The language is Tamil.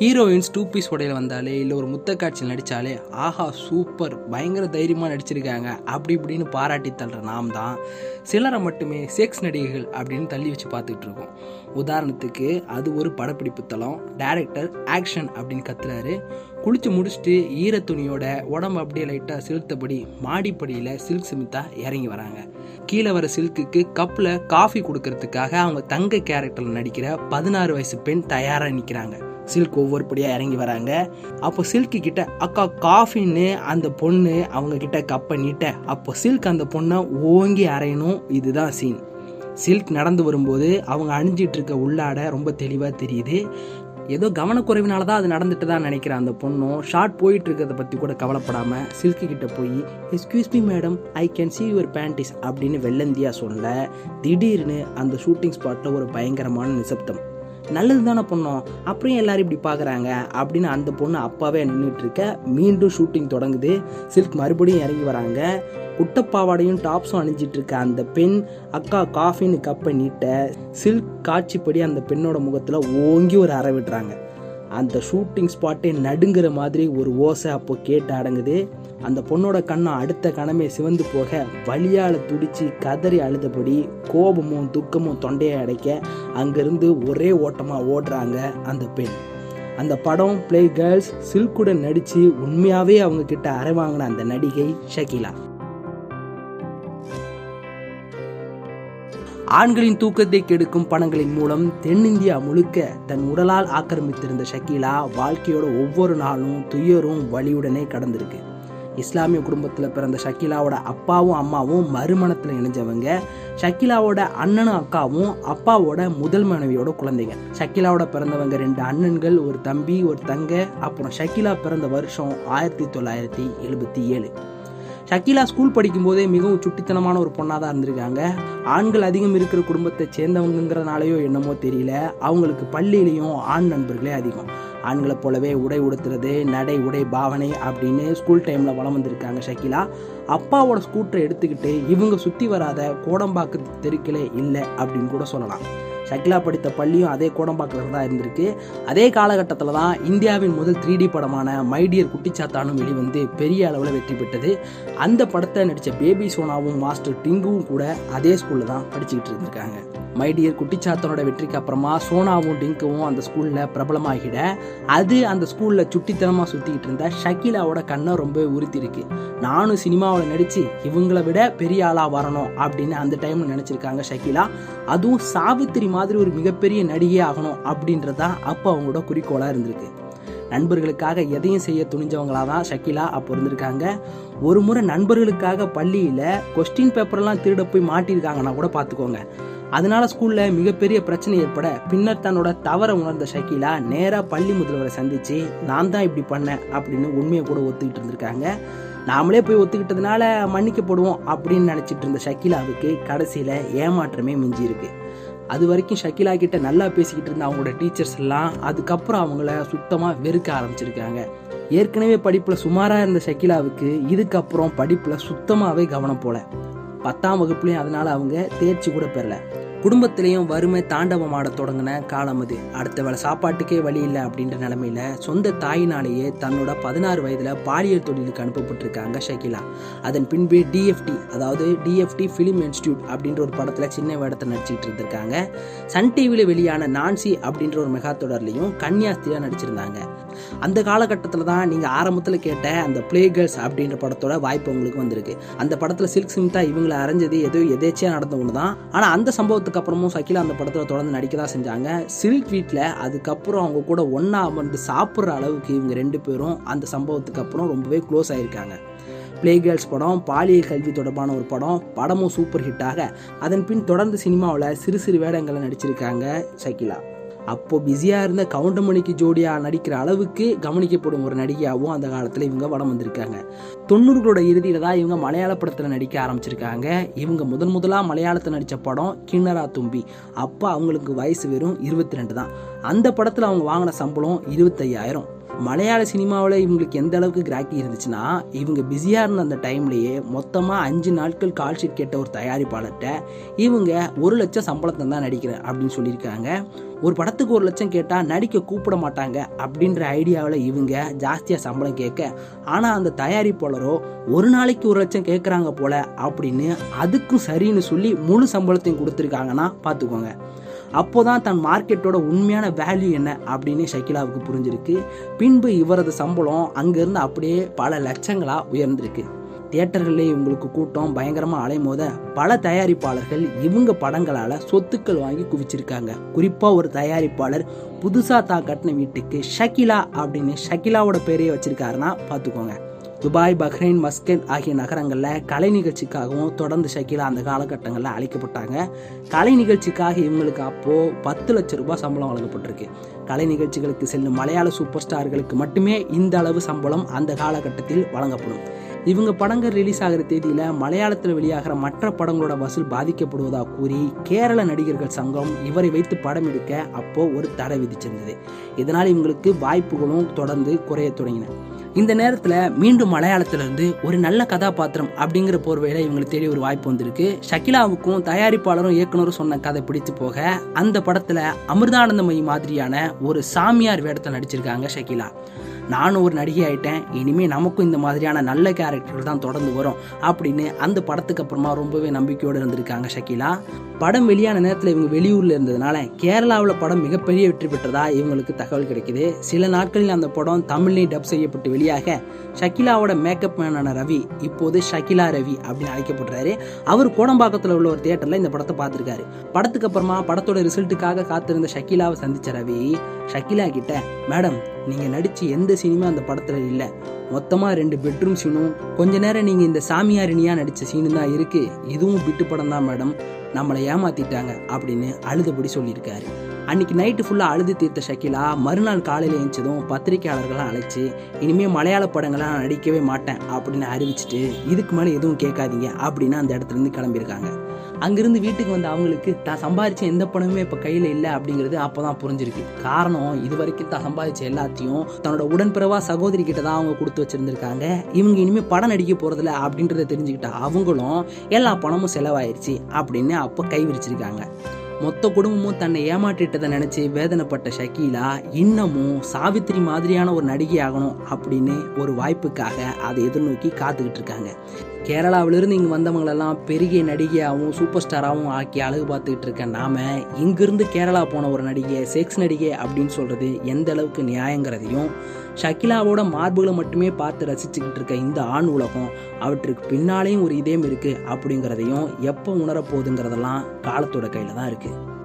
ஹீரோயின்ஸ் டூ பீஸ் உடையில் வந்தாலே இல்லை ஒரு முத்த காட்சியில் நடித்தாலே ஆஹா சூப்பர் பயங்கர தைரியமாக நடிச்சிருக்காங்க. அப்படி இப்படின்னு பாராட்டி தள்ளுற நாம் தான் சிலரை மட்டுமே செக்ஸ் நடிகைகள் அப்படின்னு தள்ளி வச்சு பார்த்துக்கிட்டு இருக்கோம். உதாரணத்துக்கு அது ஒரு படப்பிடிப்பு தளம். டேரக்டர் ஆக்ஷன் அப்படின்னு கத்துறாரு. குளிச்சு முடிச்சுட்டு ஈர துணியோட உடம்பு அப்படியே லைட்டாக செலுத்தபடி மாடிப்படியில் சில்க் சிமித்தா இறங்கி வராங்க. கீழே வர சில்க்குக்கு கப்பில் காஃபி கொடுக்கறதுக்காக அவங்க தங்க கேரக்டரில் நடிக்கிற பதினாறு வயசு பெண் தயாராக நிற்கிறாங்க சில்க் ஒவ்வொரு படியாக இறங்கி வராங்க. அப்போ சில்க்கு கிட்ட அக்கா காஃபின்னு அந்த பொண்ணு அவங்க கிட்ட கப் பண்ணிட்ட. அப்போ சில்க் அந்த பொண்ணை ஓங்கி அரையணும். இதுதான் சீன் சில்க் நடந்து வரும்போது அவங்க அணிஞ்சிட்டு இருக்க உள்ளாட ரொம்ப தெளிவாக தெரியுது. ஏதோ கவனக்குறைவினால தான் அது நடந்துட்டு தான் நினைக்கிறேன் அந்த பொண்ணும். ஷார்ட் போயிட்டு இருக்கிறத பற்றி கூட கவலைப்படாமல் சில்க்கு கிட்ட போய் excuse me madam I can see your panties அப்படின்னு வெள்ளந்தியா சொல்ல திடீர்னு அந்த ஷூட்டிங் ஸ்பாட்டில் ஒரு பயங்கரமான நிசப்தம். நல்லது தானே பண்ணோம்? அப்புறம் எல்லாரும் இப்படி பார்க்குறாங்க அப்படின்னு அந்த பொண்ணு அப்பாவே நின்றுட்டு இருக்க. மீண்டும் ஷூட்டிங் தொடங்குது. சில்க் மறுபடியும் இறங்கி வராங்க. குட்டப்பாவாடையும் டாப்ஸும் அணிஞ்சிட்டு இருக்க அந்த பெண் அக்கா காஃபின்னு கப்பை நீட்ட சில்க் காட்சிப்படி அந்த பெண்ணோட முகத்தில் ஓங்கி ஒரு அற விடுறாங்க. அந்த ஷூட்டிங் ஸ்பாட்டே நடுங்கிற மாதிரி ஒரு ஓசை அப்போ கேட்டு அடங்குது. அந்த பொண்ணோட கண்ணம் அடுத்த கணமே சிவந்து போக வழியால் துடிச்சு கதறி அழுதபடி கோபமும் துக்கமும் தொண்டையை அடைக்க அங்கிருந்து ஒரே ஓட்டமாக ஓடுறாங்க அந்த பெண். அந்த படம் பிளே கேர்ள்ஸ் சில்குடன் நடித்து உண்மையாகவே அவங்க கிட்ட வாங்கின அந்த நடிகை ஷகிலா. ஆண்களின் தூக்கத்தை கெடுக்கும் பணங்களின் மூலம் தென்னிந்தியா முழுக்க தன் உடலால் ஆக்கிரமித்திருந்த ஷக்கீலா வாழ்க்கையோட ஒவ்வொரு நாளும் துயரும் வழியுடனே கடந்திருக்கு. இஸ்லாமிய குடும்பத்தில் பிறந்த ஷக்கீலாவோட அப்பாவும் அம்மாவும் மறுமணத்தில் இணைஞ்சவங்க ஷக்கீலாவோட அண்ணனும் அக்காவும் அப்பாவோட முதல் மனைவியோட குழந்தைங்க. ஷக்கீலாவோட பிறந்தவங்க ரெண்டு அண்ணன்கள் ஒரு தம்பி ஒரு தங்க அப்புறம் ஷக்கீலா பிறந்த வருஷம் ஆயிரத்தி தொள்ளாயிரத்தி எழுபத்தி ஏழு. ஷக்கீலா ஸ்கூல் படிக்கும்போதே மிகவும் சுட்டித்தனமான ஒரு பொண்ணாக தான் இருந்திருக்காங்க. ஆண்கள் அதிகம் இருக்கிற குடும்பத்தை சேர்ந்தவங்கிறனாலையோ என்னமோ தெரியல. அவங்களுக்கு பள்ளியிலையும் ஆண் நண்பர்களே அதிகம். ஆண்களை போலவே உடை உடுத்துறது நடை உடை பாவனை அப்படின்னு ஸ்கூல் டைமில் வளம் வந்திருக்காங்க ஷக்கீலா. அப்பாவோட ஸ்கூட்டரை எடுத்துக்கிட்டு இவங்க சுற்றி வராத கோடம்பாக்கு தெருக்களே இல்லை அப்படின்னு கூட சொல்லலாம். ஷக்லா படித்த பள்ளியும் அதே கோடம்பாக்கில் தான் இருந்திருக்கு. அதே காலகட்டத்தில் தான் இந்தியாவின் முதல் த்ரீ டி படமான மைடியர் குட்டிச்சாத்தானும் வெளிவந்து பெரிய அளவில் வெற்றி பெற்றது. அந்த படத்தை நடித்த பேபி சோனாவும் மாஸ்டர் டிங்குவும் கூட அதே ஸ்கூலில் தான் படிச்சுக்கிட்டு இருந்திருக்காங்க. மைடியர் குட்டிச்சாத்தனோட வெற்றிக்கு அப்புறமா சோனாவும் டிங்கவும் அந்த ஸ்கூலில் பிரபலமாகிட. அது அந்த ஸ்கூலில் சுட்டித்தனமாக சுற்றிக்கிட்டு இருந்த ஷக்கீலாவோட கண்ணை ரொம்ப உறுத்திருக்கு. நானும் சினிமாவில் நடித்து இவங்களை விட பெரிய ஆளாக வரணும் அப்படின்னு அந்த டைமில் நினச்சிருக்காங்க ஷக்கீலா. அதுவும் சாவித்திரி மாதிரி ஒரு மிகப்பெரிய நடிகை ஆகணும் அப்படின்றது தான் அப்போ அவங்களோட குறிக்கோளாக இருந்திருக்கு. நண்பர்களுக்காக எதையும் செய்ய துணிஞ்சவங்களாக தான் ஷக்கீலா அப்போ இருந்திருக்காங்க. ஒரு முறை நண்பர்களுக்காக பள்ளியில் கொஸ்டின் பேப்பர்லாம் திருட போய் மாட்டியிருக்காங்கன்னா கூட பார்த்துக்கோங்க அதனால ஸ்கூலில் மிகப்பெரிய பிரச்சனை ஏற்பட பின்னர் தன்னோட தவறை உணர்ந்த ஷக்கீலா நேராக பள்ளி முதல்வரை சந்தித்து நான் தான் இப்படி பண்ணேன் அப்படின்னு உண்மையை கூட ஒத்துக்கிட்டு இருந்திருக்காங்க. நாமளே போய் ஒத்துக்கிட்டதுனால மன்னிக்கப்படுவோம் அப்படின்னு நினச்சிட்டு இருந்த ஷக்கீலாவுக்கு கடைசியில் ஏமாற்றமே மிஞ்சி இருக்கு அது வரைக்கும் ஷக்கீலா கிட்ட நல்லா பேசிக்கிட்டு இருந்த அவங்களோட டீச்சர்ஸ் எல்லாம் அதுக்கப்புறம் அவங்கள சுத்தமாக வெறுக்க ஆரம்பிச்சிருக்காங்க. ஏற்கனவே படிப்பில் சுமாராக இருந்த ஷக்கீலாவுக்கு இதுக்கப்புறம் படிப்பில் சுத்தமாகவே கவனம் போல. பத்தாம் வகுப்புலேயும் அதனால அவங்க தேர்ச்சி கூட பெறலை. குடும்பத்திலையும் வறுமை தாண்டவம் ஆட தொடங்கின காலம் அது. அடுத்த வேலை சாப்பாட்டுக்கே வழி இல்லை அப்படின்ற நிலமையில சொந்த தாயினாலேயே தன்னோட பதினாறு வயதுல பாலியல் தொழிலுக்கு அனுப்பப்பட்டிருக்காங்க ஷகிலா அதன் பின்பு டிஎஃப்டி அதாவது டிஎஃப்டி ஃபிலிம் இன்ஸ்டியூட் அப்படின்ற ஒரு படத்துல சின்ன வேடத்தை நடிச்சுக்கிட்டு இருந்திருக்காங்க. சன் டிவியில் வெளியான நான்சி அப்படின்ற ஒரு மெகா தொடர்லையும் கன்னியாஸ்திரியா நடிச்சிருந்தாங்க. அந்த காலகட்டத்தில் தான் நீங்கள் ஆரம்பத்தில் கேட்ட அந்த பிளே கேர்ள்ஸ் அப்படின்ற படத்தோட வாய்ப்பு உங்களுக்கு வந்திருக்கு. அந்த படத்தில் சில்க் சிம்தா இவங்களை அரைஞ்சது ஏதோ எதேச்சியாக நடந்த ஒன்று தான் ஆனால் அந்த சம்பவத்தை அப்புறமும் சகிலா அந்த படத்தில் தொடர்ந்து நடிக்க தான் செஞ்சாங்க. சில்க் வீட்டில் அதுக்கப்புறம் அவங்க கூட ஒன்றா அமர்ந்து சாப்பிட்ற அளவுக்கு இவங்க ரெண்டு பேரும் அந்த சம்பவத்துக்கு அப்புறம் ரொம்பவே க்ளோஸ் ஆகியிருக்காங்க பிளே கேர்ள்ஸ் படம் பாலியல் கல்வி தொடர்பான ஒரு படம் படமும் சூப்பர் ஹிட்டாக அதன் பின் தொடர்ந்து சினிமாவில் சிறு சிறு வேடங்களை நடிச்சிருக்காங்க சகிலா. அப்போ பிஸியாக இருந்த கவுண்டமணிக்கு ஜோடியாக நடிக்கிற அளவுக்கு கவனிக்கப்படும் ஒரு நடிகையாகவும் அந்த காலத்தில் இவங்க வடம் வந்திருக்காங்க. தொண்ணூறுகளோட இறுதியில் தான் இவங்க மலையாள படத்தில் நடிக்க ஆரம்பிச்சிருக்காங்க. இவங்க முதன் முதலாக மலையாளத்தில் நடித்த படம் கிண்ணரா தும்பி. அப்போ அவங்களுக்கு வயசு வெறும் இருபத்தி ரெண்டு தான். அந்த படத்தில் அவங்க வாங்கின சம்பளம் இருபத்தையாயிரம். மலையாள சினிமாவில் இவங்களுக்கு எந்த அளவுக்கு கிராக்கி இருந்துச்சுன்னா இவங்க பிஸியாக இருந்த அந்த டைம்லேயே மொத்தமாக அஞ்சு நாட்கள் கால் ஷீட் கேட்ட ஒரு தயாரிப்பாளர்கிட்ட இவங்க ஒரு லட்சம் சம்பளத்தை தான் நடிக்கிறேன் அப்படின்னு சொல்லியிருக்காங்க. ஒரு படத்துக்கு ஒரு லட்சம் கேட்டால் நடிக்க கூப்பிட மாட்டாங்க அப்படின்ற ஐடியாவில் இவங்க ஜாஸ்தியாக சம்பளம் கேட்க ஆனால் அந்த தயாரிப்பாளரோ ஒரு நாளைக்கு ஒரு லட்சம் கேட்குறாங்க போல அப்படின்னு அதுக்கும் சரின்னு சொல்லி முழு சம்பளத்தையும் கொடுத்துருக்காங்கன்னா பார்த்துக்கோங்க அப்போதான் தன் மார்க்கெட்டோட உண்மையான வேல்யூ என்ன அப்படின்னு ஷக்கிலாவுக்கு புரிஞ்சிருக்கு. பின்பு இவரது சம்பளம் அங்கேருந்து அப்படியே பல லட்சங்களாக உயர்ந்திருக்கு. தியேட்டர்களே இவங்களுக்கு கூட்டம் பயங்கரமாக அலைமோத பல தயாரிப்பாளர்கள் இவங்க படங்களால் சொத்துக்கள் வாங்கி குவிச்சிருக்காங்க. குறிப்பாக ஒரு தயாரிப்பாளர் புதுசாக தான் கட்டின வீட்டுக்கு ஷக்கிலா அப்படின்னு ஷக்கிலாவோட பேரையே வச்சிருக்காருன்னா பார்த்துக்கோங்க துபாய் பஹ்ரைன் மஸ்கட் ஆகிய நகரங்களில் கலை நிகழ்ச்சிக்காகவும் தொடர்ந்து ஷக்கிலா அந்த காலகட்டங்களில் அழைக்கப்பட்டாங்க. கலை நிகழ்ச்சிக்காக இவங்களுக்கு அப்போது பத்து லட்ச ரூபாய் சம்பளம் வழங்கப்பட்டிருக்கு. கலை நிகழ்ச்சிகளுக்கு செல்லும் மலையாள சூப்பர் ஸ்டார்களுக்கு மட்டுமே இந்த அளவு சம்பளம் அந்த காலகட்டத்தில் வழங்கப்படும். இவங்க படங்கள் ரிலீஸ் ஆகிற தேதியில் மலையாளத்தில் வெளியாகிற மற்ற படங்களோட வசூல் பாதிக்கப்படுவதாக கூறி கேரள நடிகர்கள் சங்கம் இவரை வைத்து படம் எடுக்க அப்போது ஒரு தடை விதிச்சிருந்தது. இதனால் இவங்களுக்கு வாய்ப்புகளும் தொடர்ந்து குறைய தொடங்கின. இந்த நேரத்தில் மீண்டும் மலையாளத்திலிருந்து ஒரு நல்ல கதாபாத்திரம் அப்படிங்கிற போர்வையில் இவங்களுக்கு தேடி ஒரு வாய்ப்பு வந்திருக்கு. ஷக்கிலாவுக்கும் தயாரிப்பாளரும் இயக்குனரும் சொன்ன கதை பிடித்து போக அந்த படத்தில் அமிர்தானந்தமயி மாதிரியான ஒரு சாமியார் வேடத்தை நடிச்சிருக்காங்க ஷக்கிலா நானும் ஒரு நடிகை ஆயிட்டேன் இனிமேல் நமக்கும் இந்த மாதிரியான நல்ல கேரக்டர்கள் தான் தொடர்ந்து வரும் அப்படின்னு அந்த படத்துக்கு அப்புறமா ரொம்பவே நம்பிக்கையோடு இருந்திருக்காங்க ஷக்கீலா. படம் வெளியான நேரத்தில் இவங்க வெளியூரில் இருந்ததுனால கேரளாவில் படம் மிகப்பெரிய வெற்றி பெற்றதா இவங்களுக்கு தகவல் கிடைக்குது. சில நாட்களில் அந்த படம் தமிழ்லேயும் டப் செய்யப்பட்டு வெளியாக ஷக்கிலாவோட மேக்கப் மேனான ரவி இப்போது ஷக்கிலா ரவி அப்படின்னு அழைக்கப்படுறாரு. அவர் கோடம்பாக்கத்தில் உள்ள ஒரு தியேட்டரில் இந்த படத்தை பார்த்துருக்காரு. படத்துக்கு அப்புறமா படத்தோட ரிசல்ட்டுக்காக காத்திருந்த ஷக்கிலாவை சந்திச்ச ரவி ஷக்கிலா கிட்ட மேடம் நீங்கள் நடித்து எந்த சினிமா அந்த படத்தில் இல்லை. மொத்தமாக ரெண்டு பெட்ரூம் சீனும் கொஞ்ச நேரம் நீங்கள் இந்த சாமியாரினியாக நடித்த சீனு தான் இருக்குது இதுவும் பிட்டு படம் தான் மேடம் நம்மளை ஏமாத்திட்டாங்க அப்படின்னு அழுதபடி சொல்லியிருக்காரு. அன்னைக்கு நைட்டு ஃபுல்லாக அழுது தீர்த்த ஷக்கிலா மறுநாள் காலையில் எழுந்ததும் பத்திரிக்கையாளர்கள்லாம் அழைச்சி இனிமேல் மலையாள படங்களை நடிக்கவே மாட்டேன் அப்படின்னு அறிவிச்சிட்டு இதுக்கு மேலே எதுவும் கேட்காதீங்க அப்படின்னு அந்த இடத்துலேருந்து கிளம்பியிருக்காங்க. அங்கிருந்து வீட்டுக்கு வந்த அவங்களுக்கு தான் சம்பாதிச்ச எந்த பணமுமே இப்போ கையில் இல்லை அப்படிங்கிறது அப்போ தான் புரிஞ்சிருக்கு. காரணம் இது வரைக்கும் தான் சம்பாதிச்ச எல்லாத்தையும் தன்னோட உடன்பிறவா சகோதரி கிட்ட தான் அவங்க கொடுத்து வச்சிருந்திருக்காங்க. இவங்க இனிமேல் படம் நடிக்க போகிறதில்ல அப்படின்றத தெரிஞ்சுக்கிட்ட அவங்களும் எல்லா பணமும் செலவாயிருச்சு அப்படின்னு அப்போ கை விரிச்சிருக்காங்க மொத்த குடும்பமும் தன்னை ஏமாற்றிட்டதை நினச்சி வேதனைப்பட்ட ஷக்கீலா இன்னமும் சாவித்திரி மாதிரியான ஒரு நடிகை ஆகணும் அப்படின்னு ஒரு வாய்ப்புக்காக அதை எதிர்நோக்கி காத்துக்கிட்டு இருக்காங்க. கேரளாவிலிருந்து இங்கே வந்தவங்களெல்லாம் பெரிய நடிகையாகவும் சூப்பர் ஸ்டாராகவும் ஆக்கி அழகு பார்த்துக்கிட்டு இருக்க நாம இங்கிருந்து கேரளா போன ஒரு நடிகை செக்ஸ் நடிகை அப்படின்னு சொல்கிறது எந்த அளவுக்கு நியாயங்கிறதையும் ஷக்கிலாவோட மார்புகளை மட்டுமே பார்த்து ரசிச்சுக்கிட்டு இருக்க இந்த ஆண் உலகம் அவற்றுக்கு பின்னாலேயும் ஒரு இதயம் இருக்குது அப்படிங்கிறதையும் எப்போ உணரப்போகுதுங்கிறதெல்லாம் காலத்தோட கையில் தான் இருக்குது